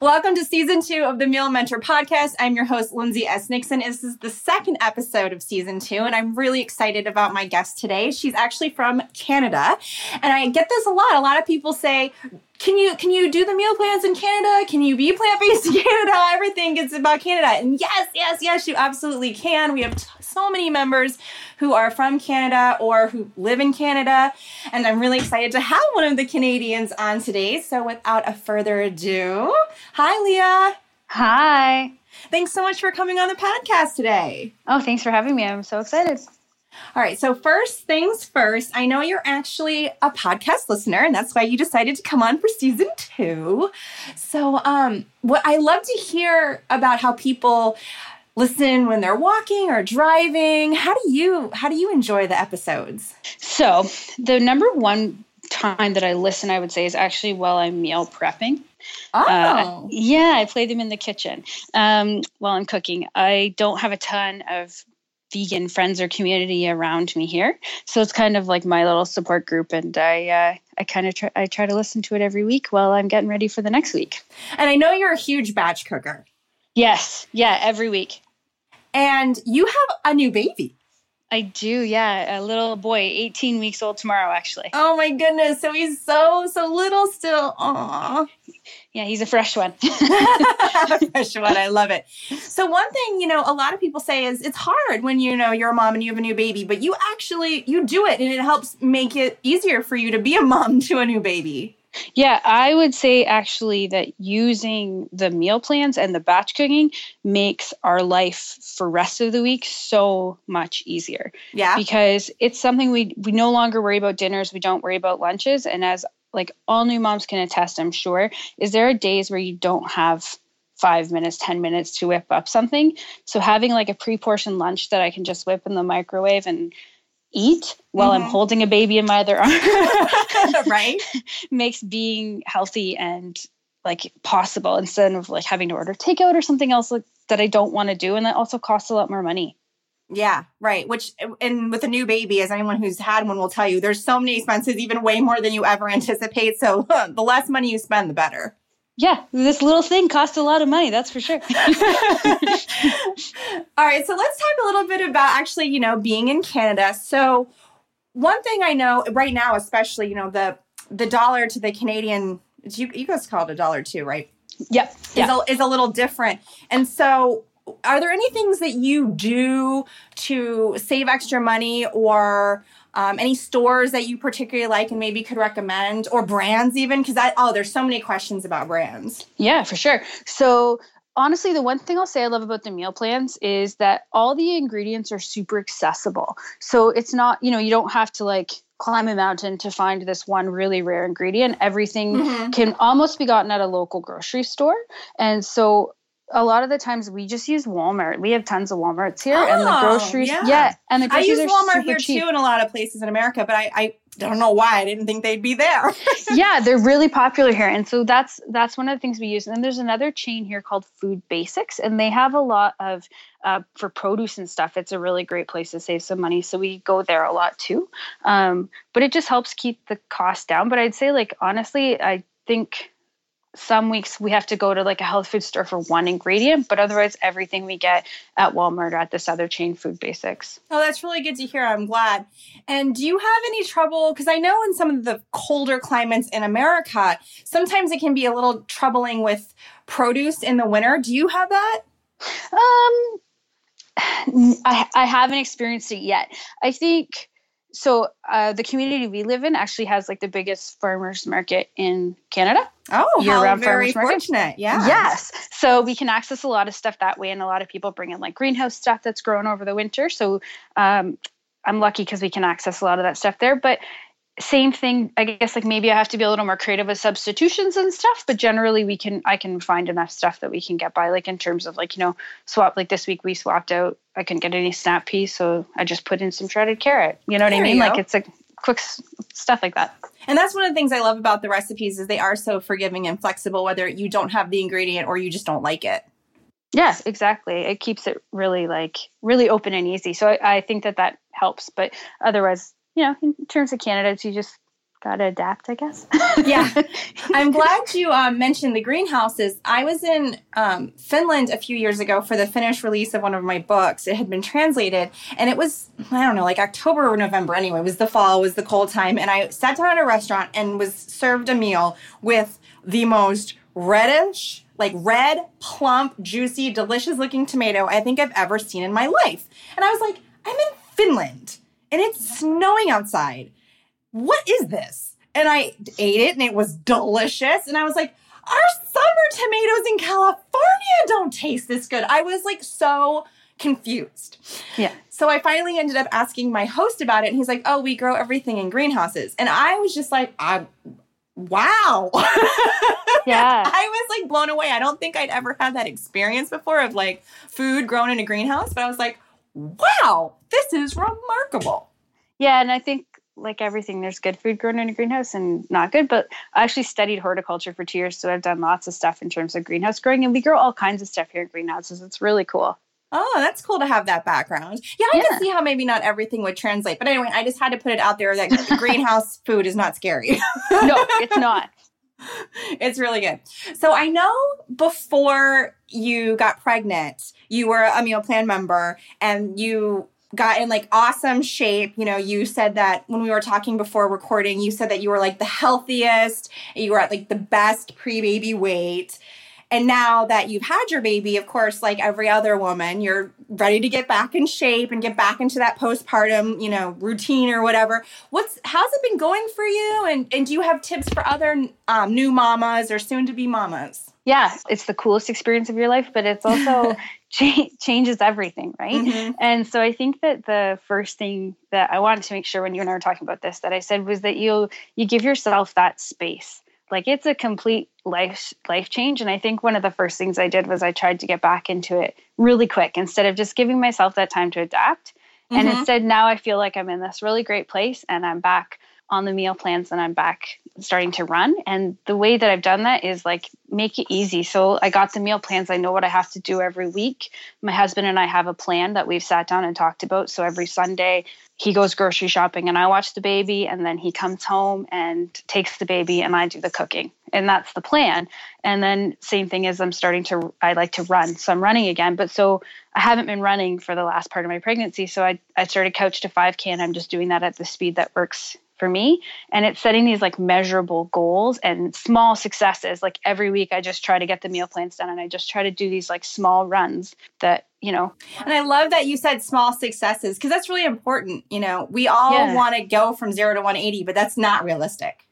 Welcome to season two of the Meal Mentor podcast. I'm your host, Lindsay S. Nixon. This is the second episode of season two, and I'm really excited about my guest today. She's actually from Canada, and I get this a lot. A lot of people say, can you can you do the meal plans in Canada? Can you be plant based in Canada? Everything is about Canada, and yes, yes, yes, you absolutely can. We have t- so many members who are from Canada or who live in Canada, and I'm really excited to have one of the Canadians on today. So, without a further ado, hi, Leah. Hi. Thanks so much for coming on the podcast today. Oh, thanks for having me. I'm so excited. All right. So, first things first, I know you're actually a podcast listener, and that's why you decided to come on for season two. So, um, what I love to hear about how people listen when they're walking or driving. How do you how do you enjoy the episodes? So, the number one time that I listen, I would say, is actually while I'm meal prepping. Oh, Uh, yeah, I play them in the kitchen um, while I'm cooking. I don't have a ton of vegan friends or community around me here, so it's kind of like my little support group, and I uh, I kind of try I try to listen to it every week while I'm getting ready for the next week. and I know you're a huge batch cooker, Yes, yeah, every week. and you have a new baby. I do, yeah, a little boy, 18 weeks old tomorrow, actually. Oh my goodness! So he's so so little still. Aw. Yeah, he's a fresh one. A fresh one. I love it. So one thing, you know, a lot of people say is it's hard when you know you're a mom and you have a new baby, but you actually you do it and it helps make it easier for you to be a mom to a new baby. Yeah, I would say actually that using the meal plans and the batch cooking makes our life for rest of the week so much easier Yeah. because it's something we we no longer worry about dinners, we don't worry about lunches and as like all new moms can attest, I'm sure, is there are days where you don't have 5 minutes, 10 minutes to whip up something. So having like a pre-portioned lunch that I can just whip in the microwave and eat while I'm Mhm. holding a baby in my other arm right? makes being healthy and like possible instead of like having to order takeout or something else like, that I don't want to do and that also costs a lot more money. Yeah, right. Which and with a new baby, as anyone who's had one will tell you, there's so many expenses, even way more than you ever anticipate. So the less money you spend, the better. Yeah, this little thing costs a lot of money, that's for sure. All right, so let's talk a little bit about actually, you know, being in Canada. So one thing I know right now, especially, you know, the the dollar to the Canadian, you, you guys call it a dollar too, right? yep. Is, Yeah. a, is a little different. And so are there any things that you do to save extra money or um, any stores that you particularly like and maybe could recommend or brands even? Because I, oh, there's so many questions about brands. Yeah, for sure. So honestly, the one thing I'll say I love about the meal plans is that all the ingredients are super accessible. So it's not, you know, you don't have to like climb a mountain to find this one really rare ingredient. Everything Mhm. can almost be gotten at a local grocery store. And so a lot of the times we just use Walmart. We have tons of Walmarts here and the Oh, groceries. yeah. and the groceries I use Walmart here cheap. too in a lot of places in America, but I, I don't know why I didn't think they'd be there. yeah, they're really popular here, and so that's that's one of the things we use. And then there's another chain here called Food Basics, and they have a lot of uh, for produce and stuff. It's a really great place to save some money, so we go there a lot too. Um, but it just helps keep the cost down. But I'd say, like honestly, I think some weeks we have to go to like a health food store for one ingredient, but otherwise everything we get at Walmart or at this other chain, Food Basics. Oh, that's really good to hear. I'm glad. And do you have any trouble? Because I know in some of the colder climates in America, sometimes it can be a little troubling with produce in the winter. Do you have that? Um, I I haven't experienced it yet. I think so. Uh, the community we live in actually has like the biggest farmers market in Canada. Oh, how very fortunate. Yeah. Yes, so we can access a lot of stuff that way, and a lot of people bring in like greenhouse stuff that's grown over the winter. So um, I'm lucky because we can access a lot of that stuff there. But same thing, I guess. Like maybe I have to be a little more creative with substitutions and stuff. But generally, we can I can find enough stuff that we can get by. Like in terms of like you know swap. Like this week we swapped out. I couldn't get any snap peas, so I just put in some shredded carrot. You know what There I mean? Like it's like quick s- stuff like that. And that's one of the things I love about the recipes is they are so forgiving and flexible, whether you don't have the ingredient or you just don't like it. Yes, exactly. It keeps it really like really open and easy. So I, I think that that helps. But otherwise, you know, in terms of candidates, you just gotta adapt, I guess. yeah, I'm glad you um, mentioned the greenhouses. I was in um, Finland a few years ago for the finished release of one of my books. It had been translated, and it was I don't know, like October or November. Anyway, it was the fall, it was the cold time, and I sat down at a restaurant and was served a meal with the most reddish. Like red, plump, juicy, delicious looking tomato I think I've ever seen in my life. And I was like, I'm in Finland and it's snowing outside what is this? And I ate it and it was delicious. And I was like, our summer tomatoes in California don't taste this good. I was like so confused. Yeah. So I finally ended up asking my host about it and he's like, "Oh, we grow everything in greenhouses." And I was just like, "I wow." Yeah. I was like blown away. I don't think I'd ever had that experience before of like food grown in a greenhouse, but I was like, "Wow, this is remarkable." Yeah, and I think like everything, there's good food grown in a greenhouse and not good. But I actually studied horticulture for two years, so I've done lots of stuff in terms of greenhouse growing, and we grow all kinds of stuff here in greenhouses. It's really cool. Oh, that's cool to have that background. Yeah, I yeah. can see how maybe not everything would translate. But anyway, I just had to put it out there that greenhouse food is not scary. no, it's not. It's really good. So I know before you got pregnant, you were a meal plan member and you got in like awesome shape. You know, you said that when we were talking before recording, you said that you were like the healthiest, you were at like the best pre baby weight. And now that you've had your baby, of course, like every other woman, you're ready to get back in shape and get back into that postpartum, you know, routine or whatever. What's how's it been going for you? And and do you have tips for other um, new mamas or soon to be mamas? Yeah, it's the coolest experience of your life, but it's also cha- changes everything, right? Mm-hmm. And so I think that the first thing that I wanted to make sure when you and I were talking about this that I said was that you you give yourself that space. Like it's a complete life life change and I think one of the first things I did was I tried to get back into it really quick instead of just giving myself that time to adapt. Mm-hmm. And instead now I feel like I'm in this really great place and I'm back on the meal plans and I'm back starting to run. And the way that I've done that is like make it easy. So I got the meal plans. I know what I have to do every week. My husband and I have a plan that we've sat down and talked about. So every Sunday he goes grocery shopping and I watch the baby and then he comes home and takes the baby and I do the cooking. And that's the plan. And then same thing as I'm starting to I like to run. So I'm running again. But so I haven't been running for the last part of my pregnancy. So I I started couch to 5k and I'm just doing that at the speed that works for me and it's setting these like measurable goals and small successes like every week i just try to get the meal plans done and i just try to do these like small runs that you know and i love that you said small successes because that's really important you know we all yeah. want to go from 0 to 180 but that's not realistic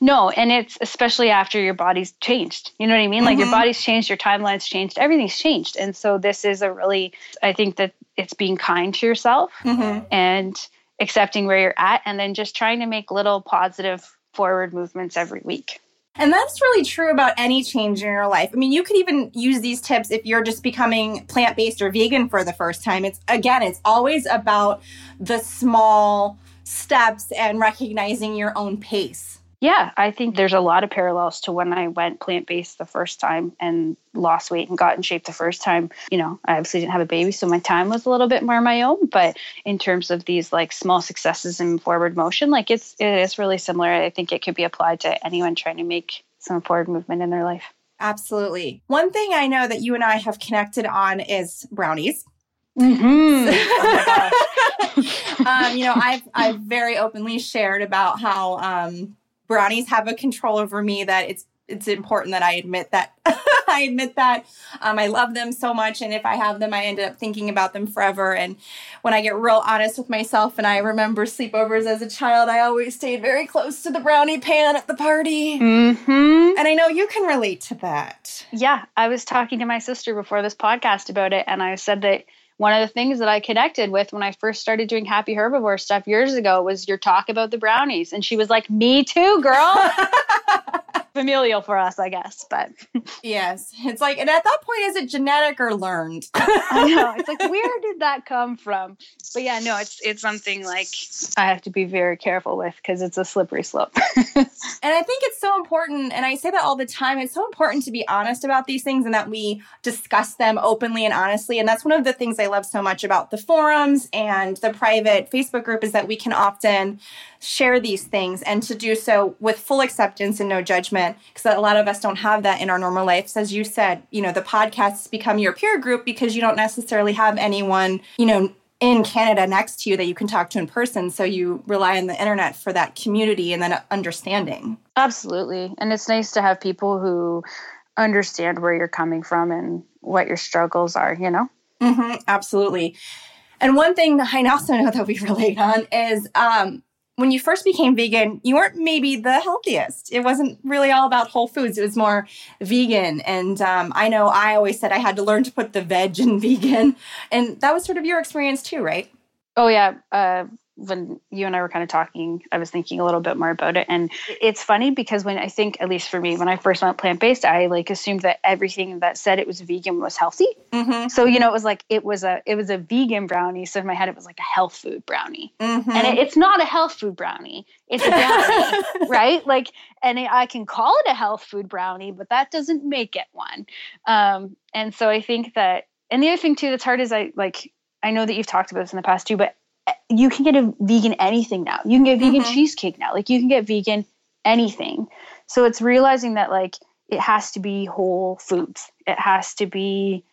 no, and it's especially after your body's changed. You know what I mean? Mm-hmm. Like your mm-hmm. body's changed, your timeline's changed, everything's changed. And so this is a really I think that it's being kind to yourself mm-hmm. and accepting where you're at and then just trying to make little positive forward movements every week. And that's really true about any change in your life. I mean, you could even use these tips if you're just becoming plant based or vegan for the first time. It's again, it's always about the small steps and recognizing your own pace. Yeah, I think there's a lot of parallels to when I went plant based the first time and lost weight and got in shape the first time. You know, I obviously didn't have a baby, so my time was a little bit more my own. But in terms of these like small successes and forward motion, like it's it is really similar. I think it could be applied to anyone trying to make some forward movement in their life. Absolutely. One thing I know that you and I have connected on is brownies. Mm-hmm. oh um, you know, I've I've very openly shared about how um, brownies have a control over me that it's it's important that I admit that I admit that um, I love them so much, and if I have them, I end up thinking about them forever. And when I get real honest with myself, and I remember sleepovers as a child, I always stayed very close to the brownie pan at the party. Mm-hmm. And I know you can relate to that. Yeah, I was talking to my sister before this podcast about it, and I said that one of the things that I connected with when I first started doing happy herbivore stuff years ago was your talk about the brownies. And she was like, Me too, girl. familial for us, I guess. But yes, it's like, and at that point, is it genetic or learned? I know. It's like, where did that come from? But yeah, no, it's it's something like I have to be very careful with because it's a slippery slope. and I think it's so important, and I say that all the time. It's so important to be honest about these things and that we discuss them openly and honestly. And that's one of the things I love so much about the forums and the private Facebook group is that we can often share these things and to do so with full acceptance and no judgment because a lot of us don't have that in our normal lives as you said you know the podcasts become your peer group because you don't necessarily have anyone you know in Canada next to you that you can talk to in person. So you rely on the internet for that community and then understanding. Absolutely. And it's nice to have people who understand where you're coming from and what your struggles are, you know? Mm-hmm, absolutely. And one thing that I also know that we relate on is um, when you first became vegan, you weren't maybe the healthiest. It wasn't really all about whole foods. It was more vegan. And um, I know I always said I had to learn to put the veg in vegan. And that was sort of your experience too, right? Oh, yeah. Uh, when you and I were kind of talking, I was thinking a little bit more about it. And it's funny because when I think, at least for me, when I first went plant based, I like assumed that everything that said it was vegan was healthy. Mm-hmm. So you know, it was like it was a it was a vegan brownie. So in my head, it was like a health food brownie, mm-hmm. and it, it's not a health food brownie. It's a brownie, right? Like, and it, I can call it a health food brownie, but that doesn't make it one. Um, and so I think that, and the other thing too that's hard is I like I know that you've talked about this in the past too, but you can get a vegan anything now. You can get vegan mm-hmm. cheesecake now. Like you can get vegan anything. So it's realizing that like it has to be whole foods. It has to be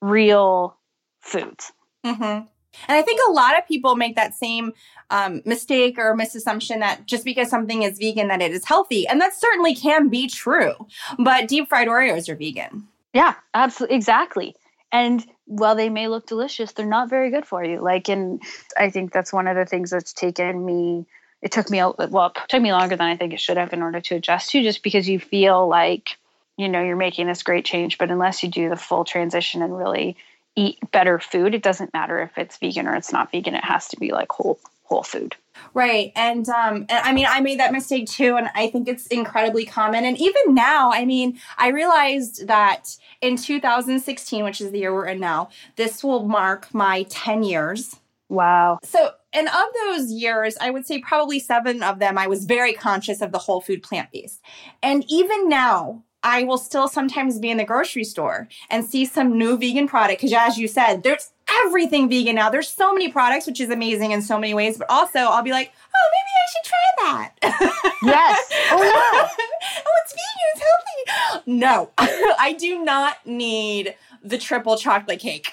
real foods. Mm-hmm. And I think a lot of people make that same um, mistake or misassumption that just because something is vegan, that it is healthy, and that certainly can be true. But deep fried Oreos are vegan. Yeah, absolutely, exactly. And while they may look delicious, they're not very good for you. Like, and I think that's one of the things that's taken me. It took me a well, it took me longer than I think it should have in order to adjust to, just because you feel like you know you're making this great change, but unless you do the full transition and really eat better food, it doesn't matter if it's vegan or it's not vegan. It has to be like whole whole food. Right. And um and I mean I made that mistake too and I think it's incredibly common and even now I mean I realized that in 2016 which is the year we're in now this will mark my 10 years. Wow. So and of those years, I would say probably seven of them, I was very conscious of the whole food plant based. And even now, I will still sometimes be in the grocery store and see some new vegan product. Because as you said, there's everything vegan now. There's so many products, which is amazing in so many ways. But also, I'll be like, oh, maybe I should try that. Yes. Oh yeah. oh, it's vegan. It's healthy. No, I do not need the triple chocolate cake.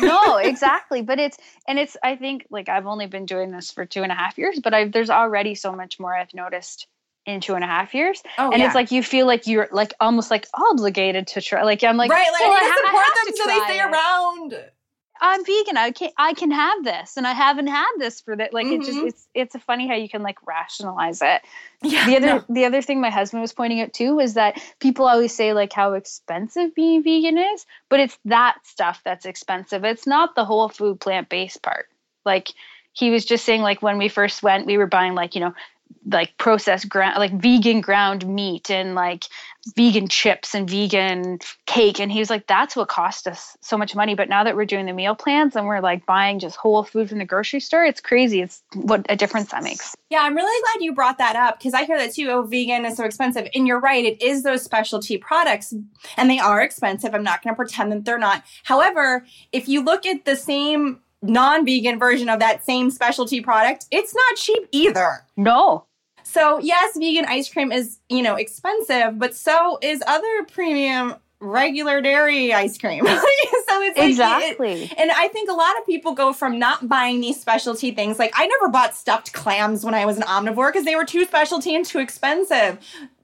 no, exactly. But it's and it's. I think like I've only been doing this for two and a half years, but I've there's already so much more I've noticed in two and a half years. Oh, and yeah. it's like you feel like you're like almost like obligated to try. Like I'm like, right, like well, I, I support them so they stay it. around. I'm vegan. I can I can have this, and I haven't had this for that. Like mm-hmm. it just mm-hmm. it's it's funny how you can like rationalize it. Yeah, the other no. the other thing my husband was pointing out too was that people always say like how expensive being vegan is, but it's that stuff that's expensive. It's not the whole food plant based part. Like he was just saying like when we first went, we were buying like you know like processed ground like vegan ground meat and like vegan chips and vegan cake and he was like that's what cost us so much money. But now that we're doing the meal plans and we're like buying just whole food from the grocery store it's crazy. It's what a difference that makes. Yeah i'm really glad you brought that up because i hear that too. Oh vegan is so expensive. And you're right it is those specialty products and they are expensive. I'm not going to pretend that they're not. However if you look at the same non-vegan version of that same specialty product, it's not cheap either. No. So, yes, vegan ice cream is, you know, expensive, but so is other premium regular dairy ice cream. so it's like, exactly. It, and I think a lot of people go from not buying these specialty things. Like I never bought stuffed clams when I was an omnivore because they were too specialty and too expensive.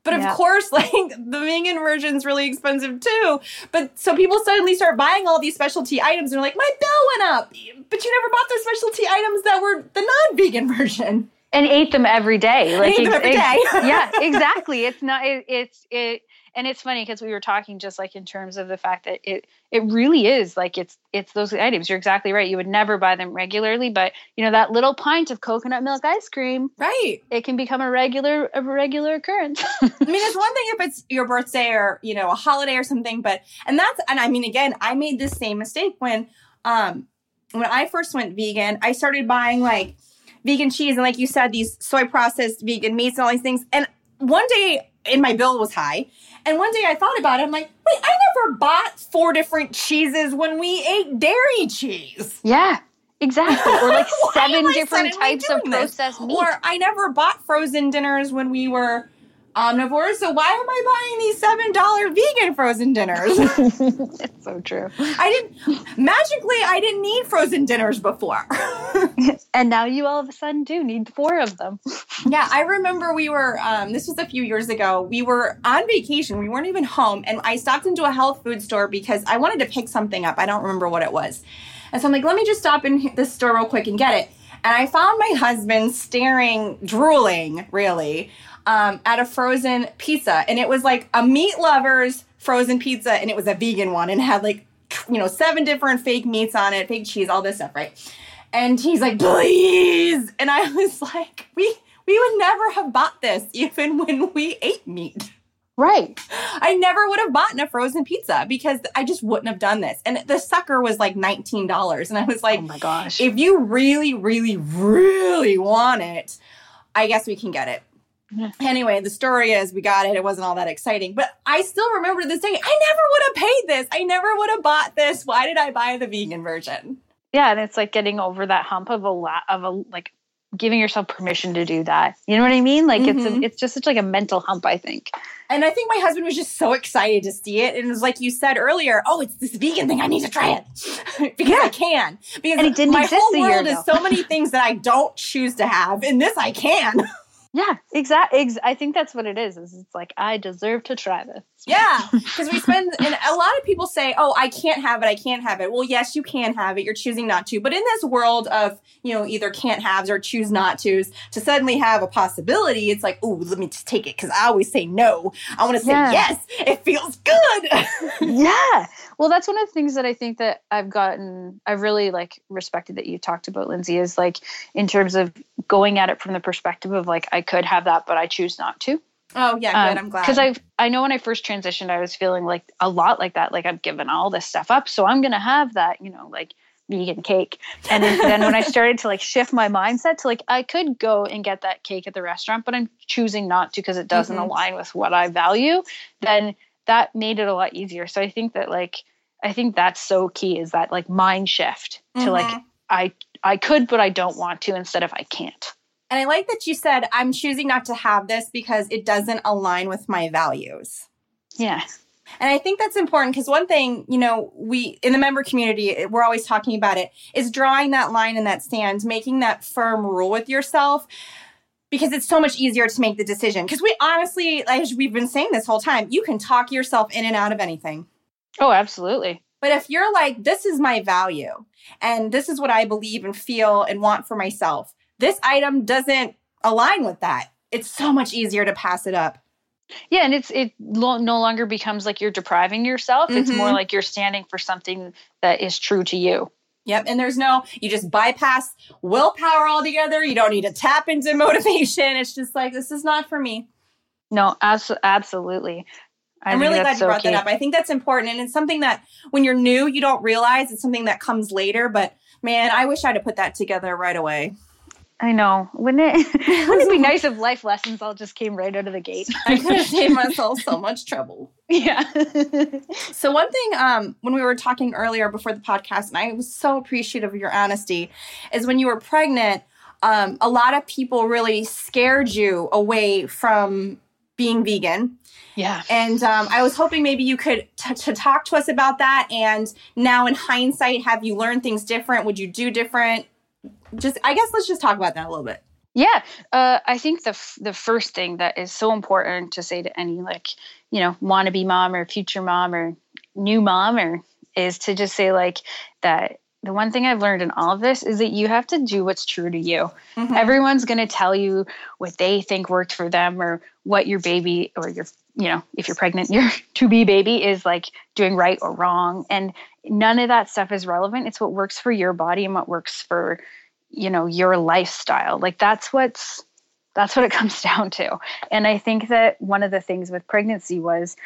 But of yeah. course, like the vegan version's really expensive too. But so people suddenly start buying all these specialty items and they're like, my bill went up. But you never bought the specialty items that were the non-vegan version. And ate them every day. Like ate them every day. yeah, exactly. It's not it, it's it and it's funny because we were talking just like in terms of the fact that it it really is like it's it's those items. You're exactly right. You would never buy them regularly but you know that little pint of coconut milk ice cream right. it can become a regular a regular occurrence. I mean it's one thing if it's your birthday or you know a holiday or something but and that's and i mean again i made this same mistake when um when i first went vegan i started buying like vegan cheese and like you said these soy processed vegan meats and all these things and one day and my bill was high and one day I thought about it. I'm like, wait, I never bought four different cheeses when we ate dairy cheese. Yeah. Exactly. Or like seven different types of doing this? processed meat. Or I never bought frozen dinners when we were omnivores, so why am I buying these seven dollar vegan frozen dinners? it's so true. I didn't magically I didn't need frozen dinners before. And now you all of a sudden do need four of them. yeah, I remember we were um, this was a few years ago. We were on vacation. We weren't even home, and I stopped into a health food store because I wanted to pick something up. I don't remember what it was, and so I'm like, let me just stop in this store real quick and get it. And I found my husband staring, drooling, really, um, at a frozen pizza, and it was like a meat lovers frozen pizza, and it was a vegan one, and had like you know seven different fake meats on it, fake cheese, all this stuff, right? And he's like, please. And I was like, we we would never have bought this even when we ate meat. Right. I never would have bought a frozen pizza because I just wouldn't have done this. And the sucker was like $19. And I was like, oh my gosh. if you really, really, really want it, I guess we can get it. Yeah. Anyway, the story is we got it. It wasn't all that exciting, but I still remember to this day. I never would have paid this. I never would have bought this. Why did I buy the vegan version? yeah, and it's like getting over that hump of a lot of a like giving yourself permission to do that. You know what I mean? Like it's Mhm. a, it's just such like a mental hump, I think. And I think my husband was just so excited to see it. And it was like you said earlier, oh, it's this vegan thing. I need to try it because I can. Because And it didn't my exist whole a year world is so many things that I don't choose to have. And this I can. Yeah, exactly. Ex- I think that's what it is. Is it's like I deserve to try this. Yeah. Because we spend, and a lot of people say, oh, I can't have it. I can't have it. Well, yes, you can have it. You're choosing not to. But in this world of, you know, either can't haves or choose not tos, to suddenly have a possibility, it's like, oh, let me just take it. Because I always say no. I want to say Yeah. yes. It feels good. yeah. Well, that's one of the things that I think that I've gotten, I've really like respected that you talked about, Lindsay, is like in terms of going at it from the perspective of like, I could have that, but I choose not to. Oh, yeah, good. I'm glad. Because I I know when I first transitioned, I was feeling like a lot like that. Like I've given all this stuff up, so I'm gonna have that, you know, like vegan cake. And then, when I started to like shift my mindset to like I could go and get that cake at the restaurant, but I'm choosing not to because it doesn't Mhm. align with what I value. Then that made it a lot easier. So I think that like I think that's so key is that like mind shift to like Mhm. I I could, but I don't want to instead of I can't. And I like that you said, I'm choosing not to have this because it doesn't align with my values. Yeah. And I think that's important because one thing, you know, we in the member community, we're always talking about it, is drawing that line in that stand, making that firm rule with yourself because it's so much easier to make the decision. Because we honestly, as we've been saying this whole time, you can talk yourself in and out of anything. Oh, absolutely. But if you're like, this is my value and this is what I believe and feel and want for myself, this item doesn't align with that. It's so much easier to pass it up. Yeah, and it's it lo- no longer becomes like you're depriving yourself. It's more Mhm. like you're standing for something that is true to you. Yep. And there's no, you just bypass willpower altogether. You don't need to tap into motivation. It's just like, this is not for me. No, abs- absolutely. I I'm really glad you so brought key. that up. I think that's important. And it's something that when you're new, you don't realize it's something that comes later. But man, I wish I'd have put that together right away. I know. Wouldn't it? wouldn't it be nice if life lessons all just came right out of the gate? I could have saved myself so much trouble. yeah. So one thing, um, when we were talking earlier before the podcast, and I was so appreciative of your honesty, is when you were pregnant, um, a lot of people really scared you away from being vegan. yeah. And um, I was hoping maybe you could t- to talk to us about that. And now, in hindsight, have you learned things different? Would you do different? Just, I guess, let's just talk about that a little bit. Yeah, uh, I think the f- the first thing that is so important to say to any like you know wannabe mom or future mom or new mom or is to just say like that. The one thing I've learned in all of this is that you have to do what's true to you. Mhm. Everyone's going to tell you what they think worked for them or what your baby or your you know if you're pregnant your to be baby is like doing right or wrong and none of that stuff is relevant. It's what works for your body and what works for you know your lifestyle. Like that's what's that's what it comes down to. And i think that one of the things with pregnancy was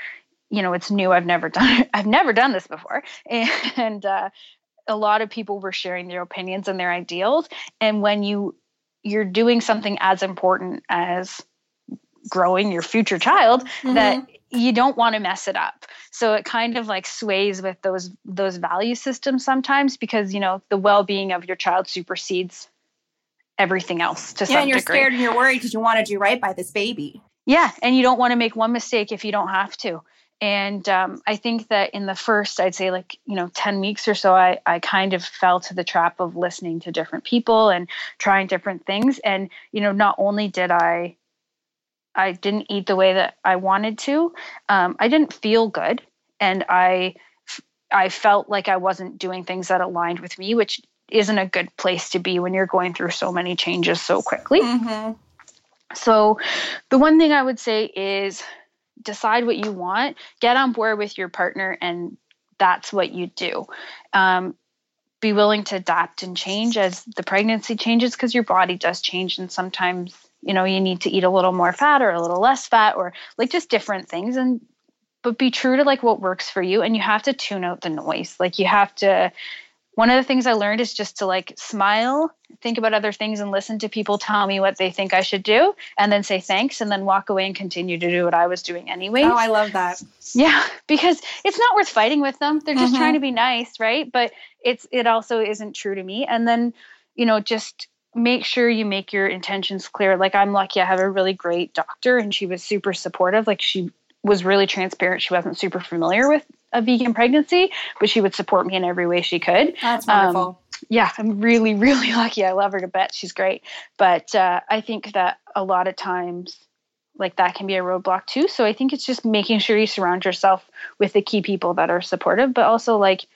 you know it's new. I've never done i've never done this before. And uh, a lot of people were sharing their opinions and their ideals. And when you you're doing something as important as growing your future child mm-hmm. that you don't want to mess it up so it kind of like sways with those those value systems sometimes because you know the well-being of your child supersedes everything else to yeah, some and you're degree. scared and you're worried because you want to do right by this baby yeah and you don't want to make one mistake if you don't have to and um, i think that in the first i'd say like you know 10 weeks or so I, I kind of fell to the trap of listening to different people and trying different things and you know not only did i i didn't eat the way that i wanted to um, i didn't feel good and i i felt like i wasn't doing things that aligned with me which isn't a good place to be when you're going through so many changes so quickly mm-hmm. so the one thing i would say is decide what you want, get on board with your partner, and that's what you do. Um, be willing to adapt and change as the pregnancy changes because your body does change, and sometimes you know you need to eat a little more fat or a little less fat or like just different things and but be true to like what works for you and you have to tune out the noise like you have to one of the things I learned is just to like smile, think about other things, and listen to people tell me what they think I should do, and then say thanks, and then walk away and continue to do what I was doing anyway. Oh, I love that. Yeah, because it's not worth fighting with them. They're just mm-hmm. trying to be nice, right? But it's it also isn't true to me. And then, you know, just make sure you make your intentions clear. Like I'm lucky I have a really great doctor and she was super supportive. Like she was really transparent. She wasn't super familiar with a vegan pregnancy, but she would support me in every way she could. That's wonderful. Um, yeah, I'm really, really lucky. I love her to bet. She's great. But uh, I think that a lot of times, like that can be a roadblock too. So I think it's just making sure you surround yourself with the key people that are supportive, but also like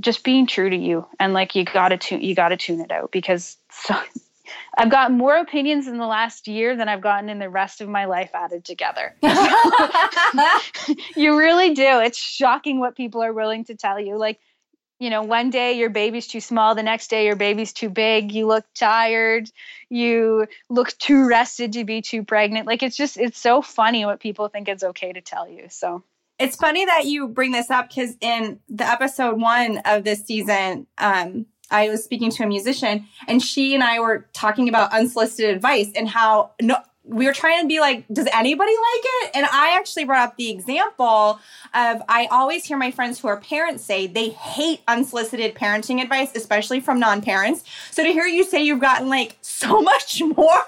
just being true to you and like you gotta tune you gotta tune it out because so, I've gotten more opinions in the last year than I've gotten in the rest of my life added together. you really do. It's shocking what people are willing to tell you. Like, you know, one day your baby's too small, the next day your baby's too big, you look tired, you look too rested to be too pregnant. Like, it's just, it's so funny what people think it's okay to tell you. So. It's funny that you bring this up because in the episode one of this season, um, I was speaking to a musician and she and I were talking about unsolicited advice and how no we were trying to be like, does anybody like it? And I actually brought up the example of I always hear my friends who are parents say they hate unsolicited parenting advice, especially from non parents. So to hear you say you've gotten like so much more.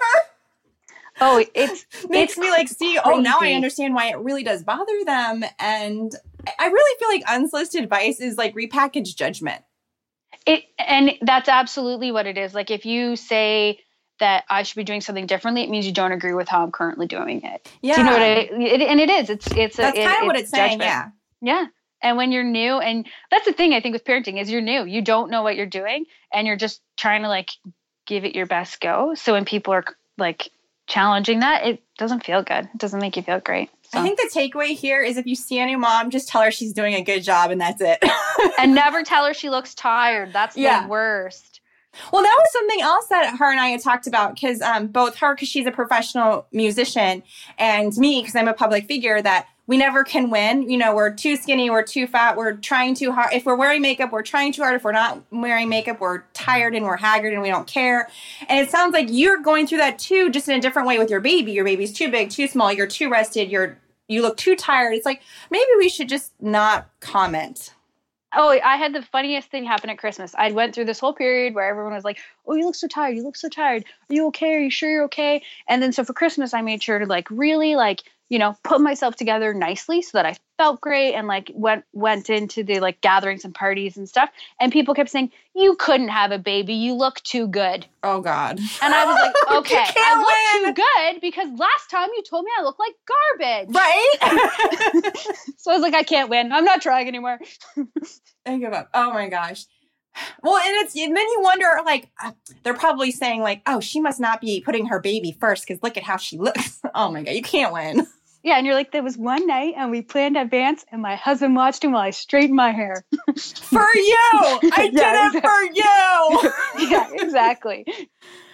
Oh, it's makes it's me like see, oh, now I understand why it really does bother them. And I really feel like unsolicited advice is like repackaged judgment. It and that's absolutely what it is. Like if you say that I should be doing something differently, it means you don't agree with how I'm currently doing it. Yeah. Do you know what I? It, and it is. It's it's that's a, kind it, of what it's saying. Yeah. Yeah. And when you're new, and that's the thing I think with parenting is you're new. You don't know what you're doing, and you're just trying to like give it your best go. So when people are like challenging that, it doesn't feel good. It doesn't make you feel great. So. I think the takeaway here is if you see any mom, just tell her she's doing a good job and that's it. and never tell her she looks tired. That's yeah. the worst. Well, that was something else that her and I had talked about because um, both her, because she's a professional musician, and me, because I'm a public figure, that we never can win. You know, we're too skinny, we're too fat, we're trying too hard. If we're wearing makeup, we're trying too hard. If we're not wearing makeup, we're tired and we're haggard and we don't care. And it sounds like you're going through that too, just in a different way with your baby. Your baby's too big, too small, you're too rested, you're you look too tired. It's like maybe we should just not comment. Oh, I had the funniest thing happen at Christmas. I went through this whole period where everyone was like, "Oh, you look so tired. You look so tired. Are you okay? Are you sure you're okay?" And then so for Christmas, I made sure to like really like you know, put myself together nicely so that I felt great and like went went into the like gatherings and parties and stuff. And people kept saying, "You couldn't have a baby. You look too good." Oh God! And I was like, "Okay, I look win. too good because last time you told me I look like garbage." Right. so I was like, "I can't win. I'm not trying anymore." I give up. Oh my gosh. Well, and it's and then you wonder, like, uh, they're probably saying, like, oh, she must not be putting her baby first because look at how she looks. oh my god, you can't win. Yeah, and you're like, there was one night and we planned advance, and my husband watched him while I straightened my hair. for you, I yeah, did it for you. yeah, exactly.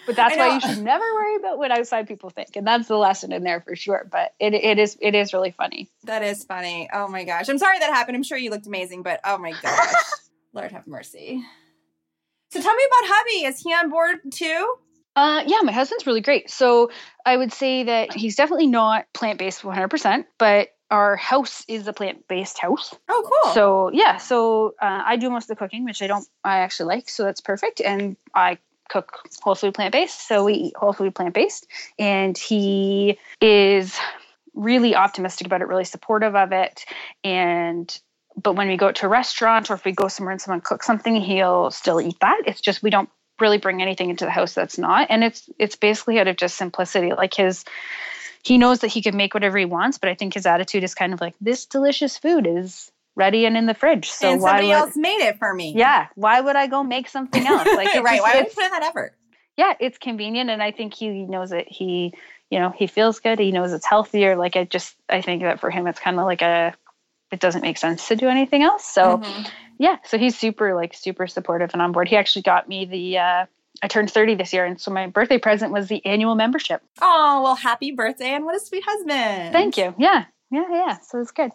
But that's why you should never worry about what outside people think, and that's the lesson in there for sure. But it, it is it is really funny. That is funny. Oh my gosh, I'm sorry that happened. I'm sure you looked amazing, but oh my gosh. Lord have mercy. So tell me about hubby. Is he on board too? Uh, yeah, my husband's really great. So I would say that he's definitely not plant based 100%, but our house is a plant based house. Oh, cool. So yeah, so uh, I do most of the cooking, which I don't, I actually like. So that's perfect. And I cook whole food plant based. So we eat whole food plant based. And he is really optimistic about it, really supportive of it. And but when we go to a restaurant or if we go somewhere and someone cooks something, he'll still eat that. It's just we don't really bring anything into the house that's not. And it's it's basically out of just simplicity. Like his he knows that he can make whatever he wants, but I think his attitude is kind of like this delicious food is ready and in the fridge. So and why somebody would, else made it for me. Yeah, why would I go make something else? Like right. Why would you put in that effort? yeah, it's convenient, and I think he knows that He, you know, he feels good. He knows it's healthier. Like I just, I think that for him, it's kind of like a, it doesn't make sense to do anything else. So Mhm. Yeah, so he's super like super supportive and on board. He actually got me the. uh I turned 30 this year, and so my birthday present was the annual membership. Oh, well, happy birthday and what a sweet husband. Thank you. Yeah, yeah, yeah. So it's good.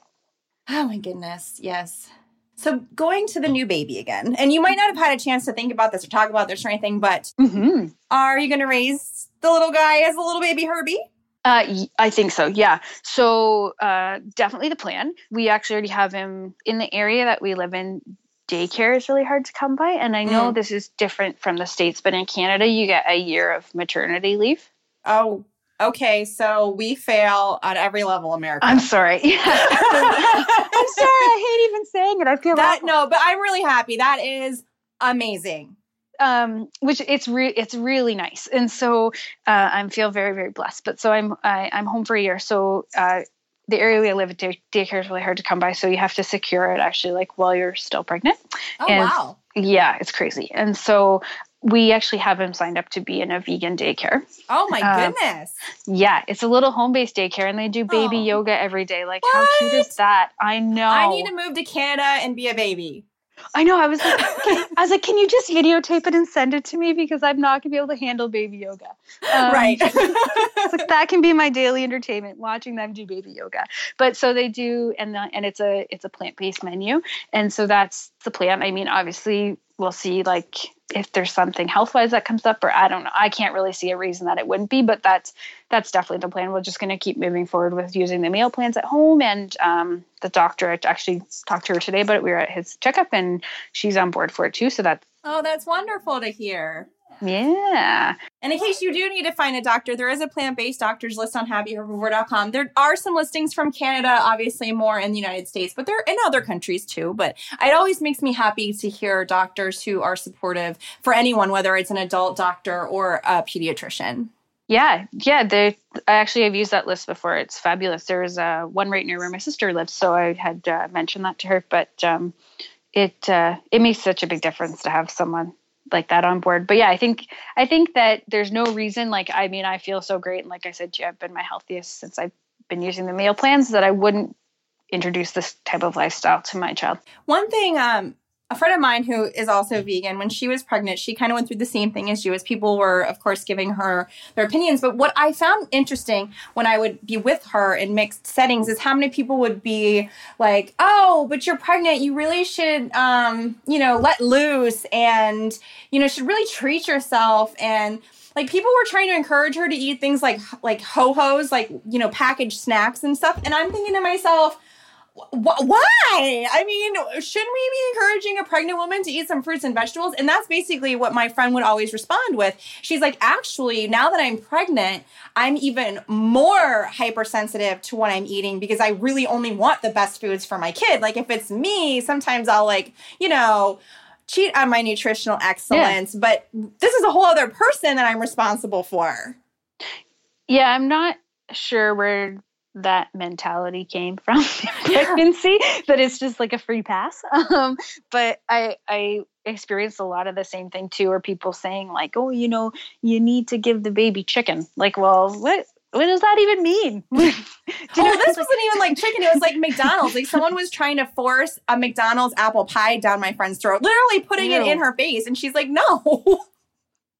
Oh my goodness. Yes. So going to the new baby again, and you might not have had a chance to think about this or talk about this or anything, but mm-hmm. are you going to raise the little guy as a little baby Herbie? Uh, I think so. Yeah. So uh, definitely the plan. We actually already have him in the area that we live in. Daycare is really hard to come by, and I know Mm. this is different from the states, but in Canada you get a year of maternity leave. Oh, okay. So we fail on every level, America. I'm sorry. Yeah. I'm sorry. I hate even saying it. I feel that awful. no, but I'm really happy. That is amazing. Um, which it's re- it's really nice, and so uh, I feel very very blessed. But so I'm I, I'm home for a year, so uh, the area we live at day- daycare is really hard to come by, so you have to secure it actually like while you're still pregnant. Oh And- wow. Yeah, it's crazy, and so we actually have him signed up to be in a vegan daycare. Oh my um, goodness. Yeah, it's a little home based daycare, and they do baby Oh. yoga every day. Like, how cute is that? I know. I need to move to Canada and be a baby. I know. I was like, okay. I was like, can you just videotape it and send it to me because I'm not gonna be able to handle baby yoga. Um, right. Like that can be my daily entertainment, watching them do baby yoga. But so they do, and the, and it's a it's a plant based menu, and so that's the plan. I mean, obviously, we'll see like if there's something health wise that comes up, or I don't know. I can't really see a reason that it wouldn't be, but that's that's definitely the plan. We're just going to keep moving forward with using the meal plans at home, and um, the doctor I actually talked to her today, but we were at his checkup, and she's on board for it too. So that's oh, that's wonderful to hear. Yeah. And in case you do need to find a doctor, there is a plant-based doctors list on happyherbivore.com. There are some listings from Canada, obviously more in the United States, but they're in other countries too. But it always makes me happy to hear doctors who are supportive for anyone, whether it's an adult doctor or a pediatrician. Yeah, yeah. They, I actually have used that list before. It's fabulous. There's uh, one right near where my sister lives, so I had uh, mentioned that to her. But um, it uh, it makes such a big difference to have someone like that on board. But yeah, I think I think that there's no reason. Like, I mean, I feel so great, and like I said, you, I've been my healthiest since I've been using the meal plans. That I wouldn't introduce this type of lifestyle to my child. One thing, um, a friend of mine who is also vegan, when she was pregnant, she kind of went through the same thing as you, as people were, of course, giving her their opinions. But what I found interesting when I would be with her in mixed settings is how many people would be like, "Oh, but you're pregnant. You really should, um, you know, let loose, and you know, should really treat yourself." And like people were trying to encourage her to eat things like like ho hos, like you know, packaged snacks and stuff. And I'm thinking to myself. Wh- why? I mean, shouldn't we be encouraging a pregnant woman to eat some fruits and vegetables? And that's basically what my friend would always respond with. She's like, actually, now that I'm pregnant, I'm even more hypersensitive to what I'm eating because I really only want the best foods for my kid. Like, if it's me, sometimes I'll, like, you know, cheat on my nutritional excellence, but this is a whole other person that I'm responsible for. Yeah, I'm not sure where that mentality came from pregnancy that it's just like a free pass um, but i i experienced a lot of the same thing too where people saying like oh you know you need to give the baby chicken like well what what does that even mean Do you Oh, know, this wasn't even like chicken. It was like McDonald's. Like someone was trying to force a McDonald's apple pie down my friend's throat, literally putting it in her face. And she's like, no.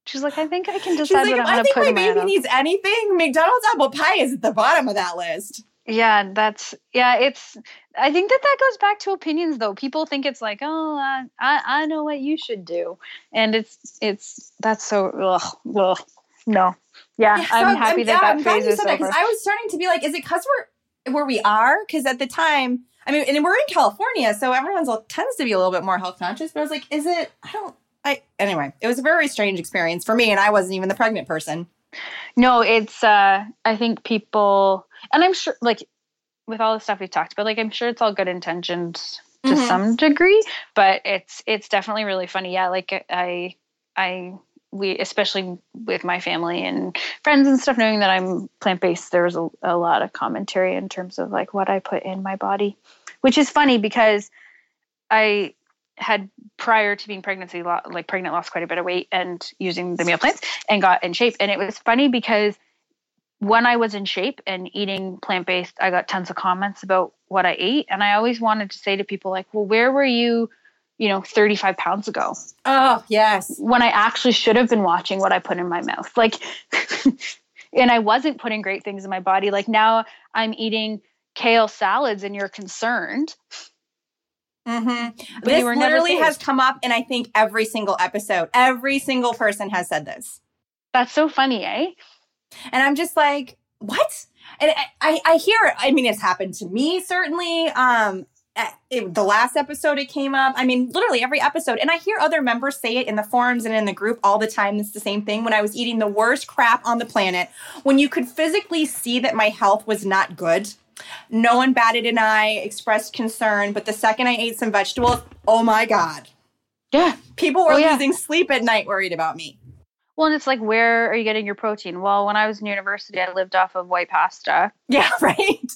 She's like i think i can She's decide like, what i'm I think my baby needs anything, McDonald's apple pie is at the bottom of that list. Yeah, that's yeah. It's I think that that goes back to opinions though. People think it's like, oh, I I, I know what you should do, and it's it's that's so ugh, ugh. no. Yeah, yeah I'm so um, happy I'm, that yeah, that I'm phase is over. That, I was starting to be like, is it because we're where we are? Because at the time, I mean, and we're in California, so everyone's tends to be a little bit more health conscious. But I was like, is it? I don't. I anyway, it was a very strange experience for me, and I wasn't even the pregnant person. No, it's. uh I think people, and I'm sure, like with all the stuff we've talked about, like I'm sure it's all good intentions to mm-hmm. some degree, but it's it's definitely really funny. Yeah, like I I we especially with my family and friends and stuff knowing that i'm plant-based there was a, a lot of commentary in terms of like what i put in my body which is funny because i had prior to being pregnancy like pregnant lost quite a bit of weight and using the meal plans and got in shape. And it was funny because when i was in shape and eating plant-based i got tons of comments about what i ate. And i always wanted to say to people like well where were you you know 35 pounds ago? Oh yes. When i actually should have been watching what i put in my mouth. Like and i wasn't putting great things in my body. Like now i'm eating kale salads and you're concerned mm-hmm. this literally has come up in i think every single episode every single person has said this that's so funny eh and i'm just like what and I, I, I hear i mean it's happened to me certainly um it, the last episode it came up. I mean, literally every episode. And I hear other members say it in the forums and in the group all the time. It's the same thing. When I was eating the worst crap on the planet, when you could physically see that my health was not good, no one batted an eye, expressed concern. But the second I ate some vegetables, oh my God. Yeah. People were oh, yeah. losing sleep at night worried about me. Well, and it's like, where are you getting your protein? Well, when I was in university, I lived off of white pasta. Yeah, right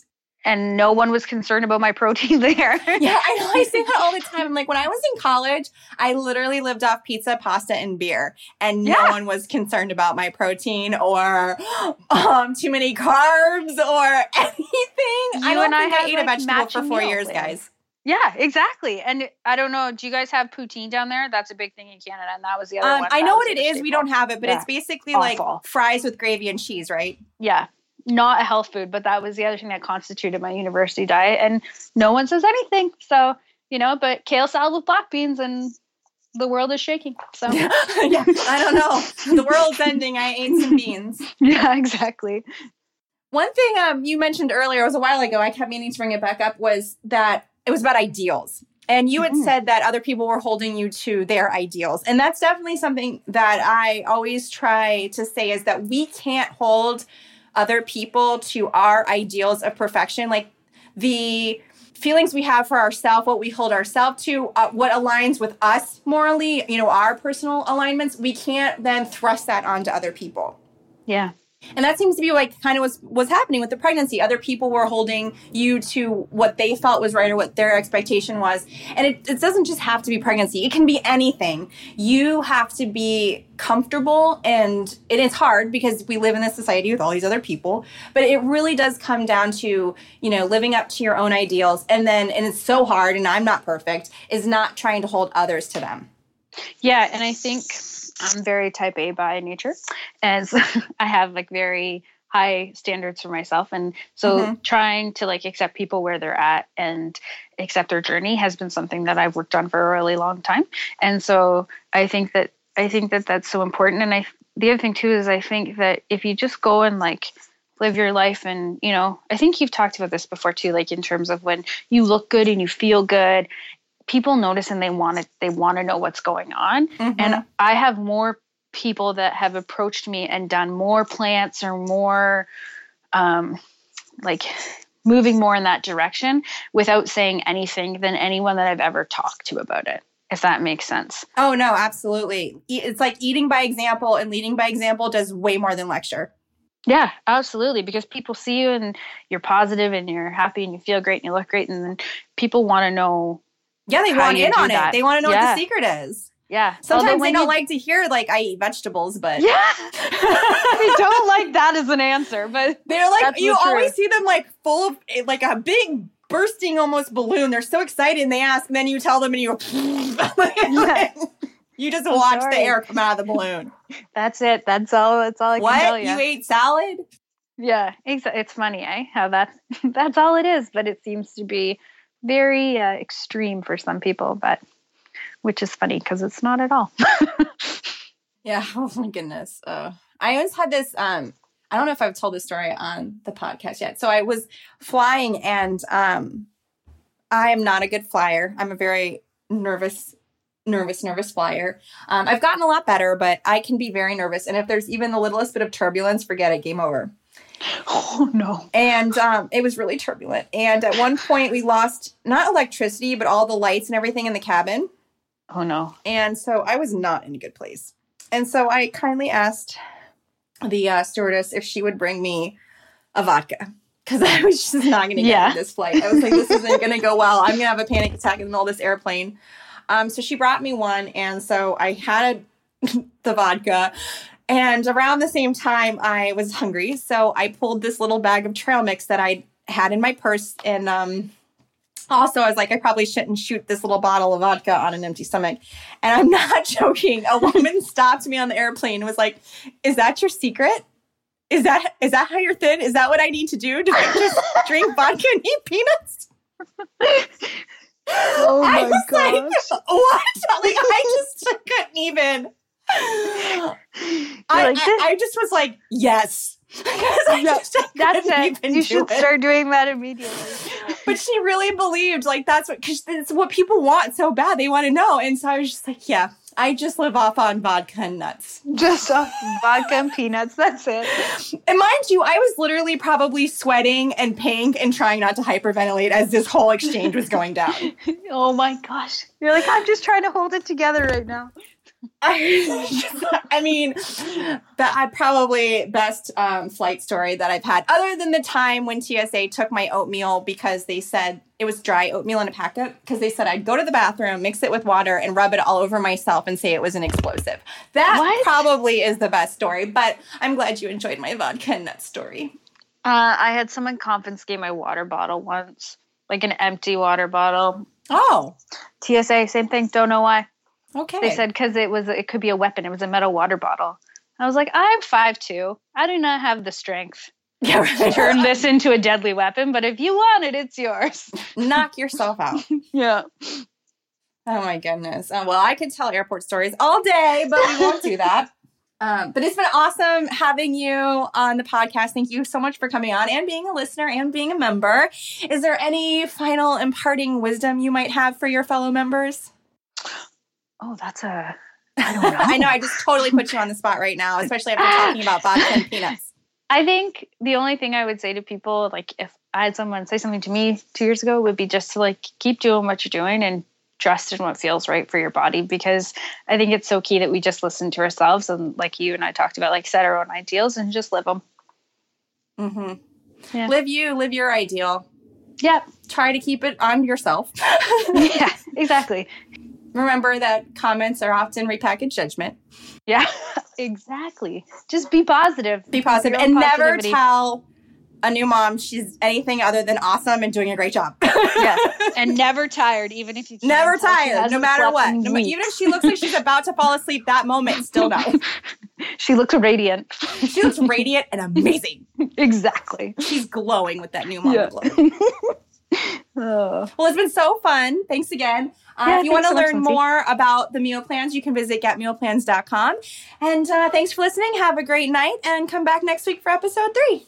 and no one was concerned about my protein there. yeah, I know. I say that all the time. I'm like, when I was in college, I literally lived off pizza, pasta, and beer, and no yeah. one was concerned about my protein or um, too many carbs or anything. You I don't and think I, I ate like a vegetable for four years, guys. Yeah, exactly. And I don't know. Do you guys have poutine down there? That's a big thing in Canada, and that was the other um, one. I know what it is. We don't have it, but yeah. it's basically Awful. like fries with gravy and cheese, right? Yeah, not a health food, but that was the other thing that constituted my university diet. And no one says anything. So, you know, but kale salad with black beans and the world is shaking. So, yeah, I don't know. The world's ending. I ate some beans. Yeah, exactly. One thing um, you mentioned earlier, it was a while ago, I kept meaning to bring it back up, was that it was about ideals. And you had mm-hmm. said that other people were holding you to their ideals. And that's definitely something that I always try to say is that we can't hold other people to our ideals of perfection. Like the feelings we have for ourselves what we hold ourselves to uh, what aligns with us morally you know our personal alignments we can't then thrust that onto other people. Yeah and that seems to be like kind of what's was happening with the pregnancy. Other people were holding you to what they felt was right or what their expectation was. And it, it doesn't just have to be pregnancy. It can be anything. You have to be comfortable and it is hard because we live in this society with all these other people. But it really does come down to, you know, living up to your own ideals. And then and it's so hard and I'm not perfect, is not trying to hold others to them. Yeah, and I think I'm very type A by nature, and so I have like very high standards for myself and so mm-hmm. trying to like accept people where they're at and accept their journey has been something that I've worked on for a really long time and so I think that I think that that's so important and I the other thing too is I think that if you just go and like live your life and you know I think you've talked about this before too like in terms of when you look good and you feel good people notice and they want to they want to know what's going on mm-hmm. and i have more people that have approached me and done more plants or more um, like moving more in that direction without saying anything than anyone that i've ever talked to about it if that makes sense oh no absolutely it's like eating by example and leading by example does way more than lecture yeah, absolutely. Because people see you and you're positive and you're happy and you feel great and you look great, and then people want to know yeah, they want in on that. it. They want to know yeah. what the secret is. Yeah. Sometimes they don't you... like to hear like I eat vegetables, but yeah, they don't like that as an answer. But they're like you always see them like full of eh, like a big bursting almost balloon. They're so excited and they ask, and then you tell them and you go. You just I'm watch sorry. the air come out of the balloon. That's it. That's all. That's all I what? can tell you. You ate salad? Yeah, it's, it's funny, eh? How that that's all it is, but it seems to be very uh, extreme for some people, but which is funny because it's not at all. yeah. Oh my goodness. Uh, I always had this. Um, I don't know if I've told this story on the podcast yet. So I was flying, and um, I am not a good flyer. I'm a very nervous, nervous, nervous flyer. Um, I've gotten a lot better, but I can be very nervous. And if there's even the littlest bit of turbulence, forget it. Game over. Oh no. And um, it was really turbulent. And at one point, we lost not electricity, but all the lights and everything in the cabin. Oh no. And so I was not in a good place. And so I kindly asked the uh, stewardess if she would bring me a vodka because I was just not going to get Yeah. on this flight. I was like, this isn't going to go well. I'm going to have a panic attack in the middle of this airplane. Um, so she brought me one. And so I had the vodka. And around the same time, I was hungry. So I pulled this little bag of trail mix that I had in my purse. And um, also, I was like, I probably shouldn't shoot this little bottle of vodka on an empty stomach. And I'm not joking. A woman stopped me on the airplane and was like, Is that your secret? Is that is that how you're thin? Is that what I need to do? Do I just drink vodka and eat peanuts? Oh I my was like, what? Like I just couldn't even. I, like, I, I just was like, yes. Because I Yeah, just, That's it. You do should it. start doing that immediately. but she really believed like that's what because it's what people want so bad they want to know and so i was just like yeah i just live off on vodka and nuts Just uh, vodka and peanuts. That's it. and mind you i was literally probably sweating and pink and trying not to hyperventilate as this whole exchange was going down Oh my gosh. You're like, I'm just trying to hold it together right now. I, I mean, that I probably best um, flight story that I've had, other than the time when TSA took my oatmeal because they said it was dry oatmeal in a packet. Because they said I'd go to the bathroom, mix it with water, and rub it all over myself and say it was an explosive. That What? probably is the best story. But I'm glad you enjoyed my vodka and nuts story. Uh, I had someone confiscate my water bottle once, like an empty water bottle. Oh, TSA, same thing. Don't know why. Okay. They said because it was it could be a weapon. It was a metal water bottle. I was like, I'm five two. I do not have the strength yeah, to turn this into a deadly weapon. But if you want it, it's yours. knock yourself out. Yeah. Oh my goodness. Uh, well, I could tell airport stories all day, but we won't do that. Um, but it's been awesome having you on the podcast. Thank you so much for coming on and being a listener and being a member. Is there any final imparting wisdom you might have for your fellow members? Oh, that's a. I don't know. I know I just totally put you on the spot right now, especially after talking about vodka and peanuts. I think the only thing I would say to people, like if I had someone say something to me two years ago, would be just to like keep doing what you're doing and trust in what feels right for your body because I think it's so key that we just listen to ourselves and like you and I talked about, like set our own ideals and just live them. Mm-hmm. Yeah. Live you, live your ideal. Yep. Try to keep it on yourself. yeah. Exactly. Remember that comments are often repackaged judgment. Yeah. exactly. Just be positive. Be positive and own never tell a new mom she's anything other than awesome and doing a great job. Yeah. And never tired, even if you never tired, no matter what. No, even if she looks like she's about to fall asleep that moment, still no. she looks radiant. She looks radiant and amazing. exactly. She's glowing with that new mom Yeah. glow. Oh. Well, it's been so fun. Thanks again. Uh, Yeah, if you want to so learn Lindsay. more about the meal plans, you can visit getmealplans.com. And uh, thanks for listening. Have a great night and come back next week for episode three.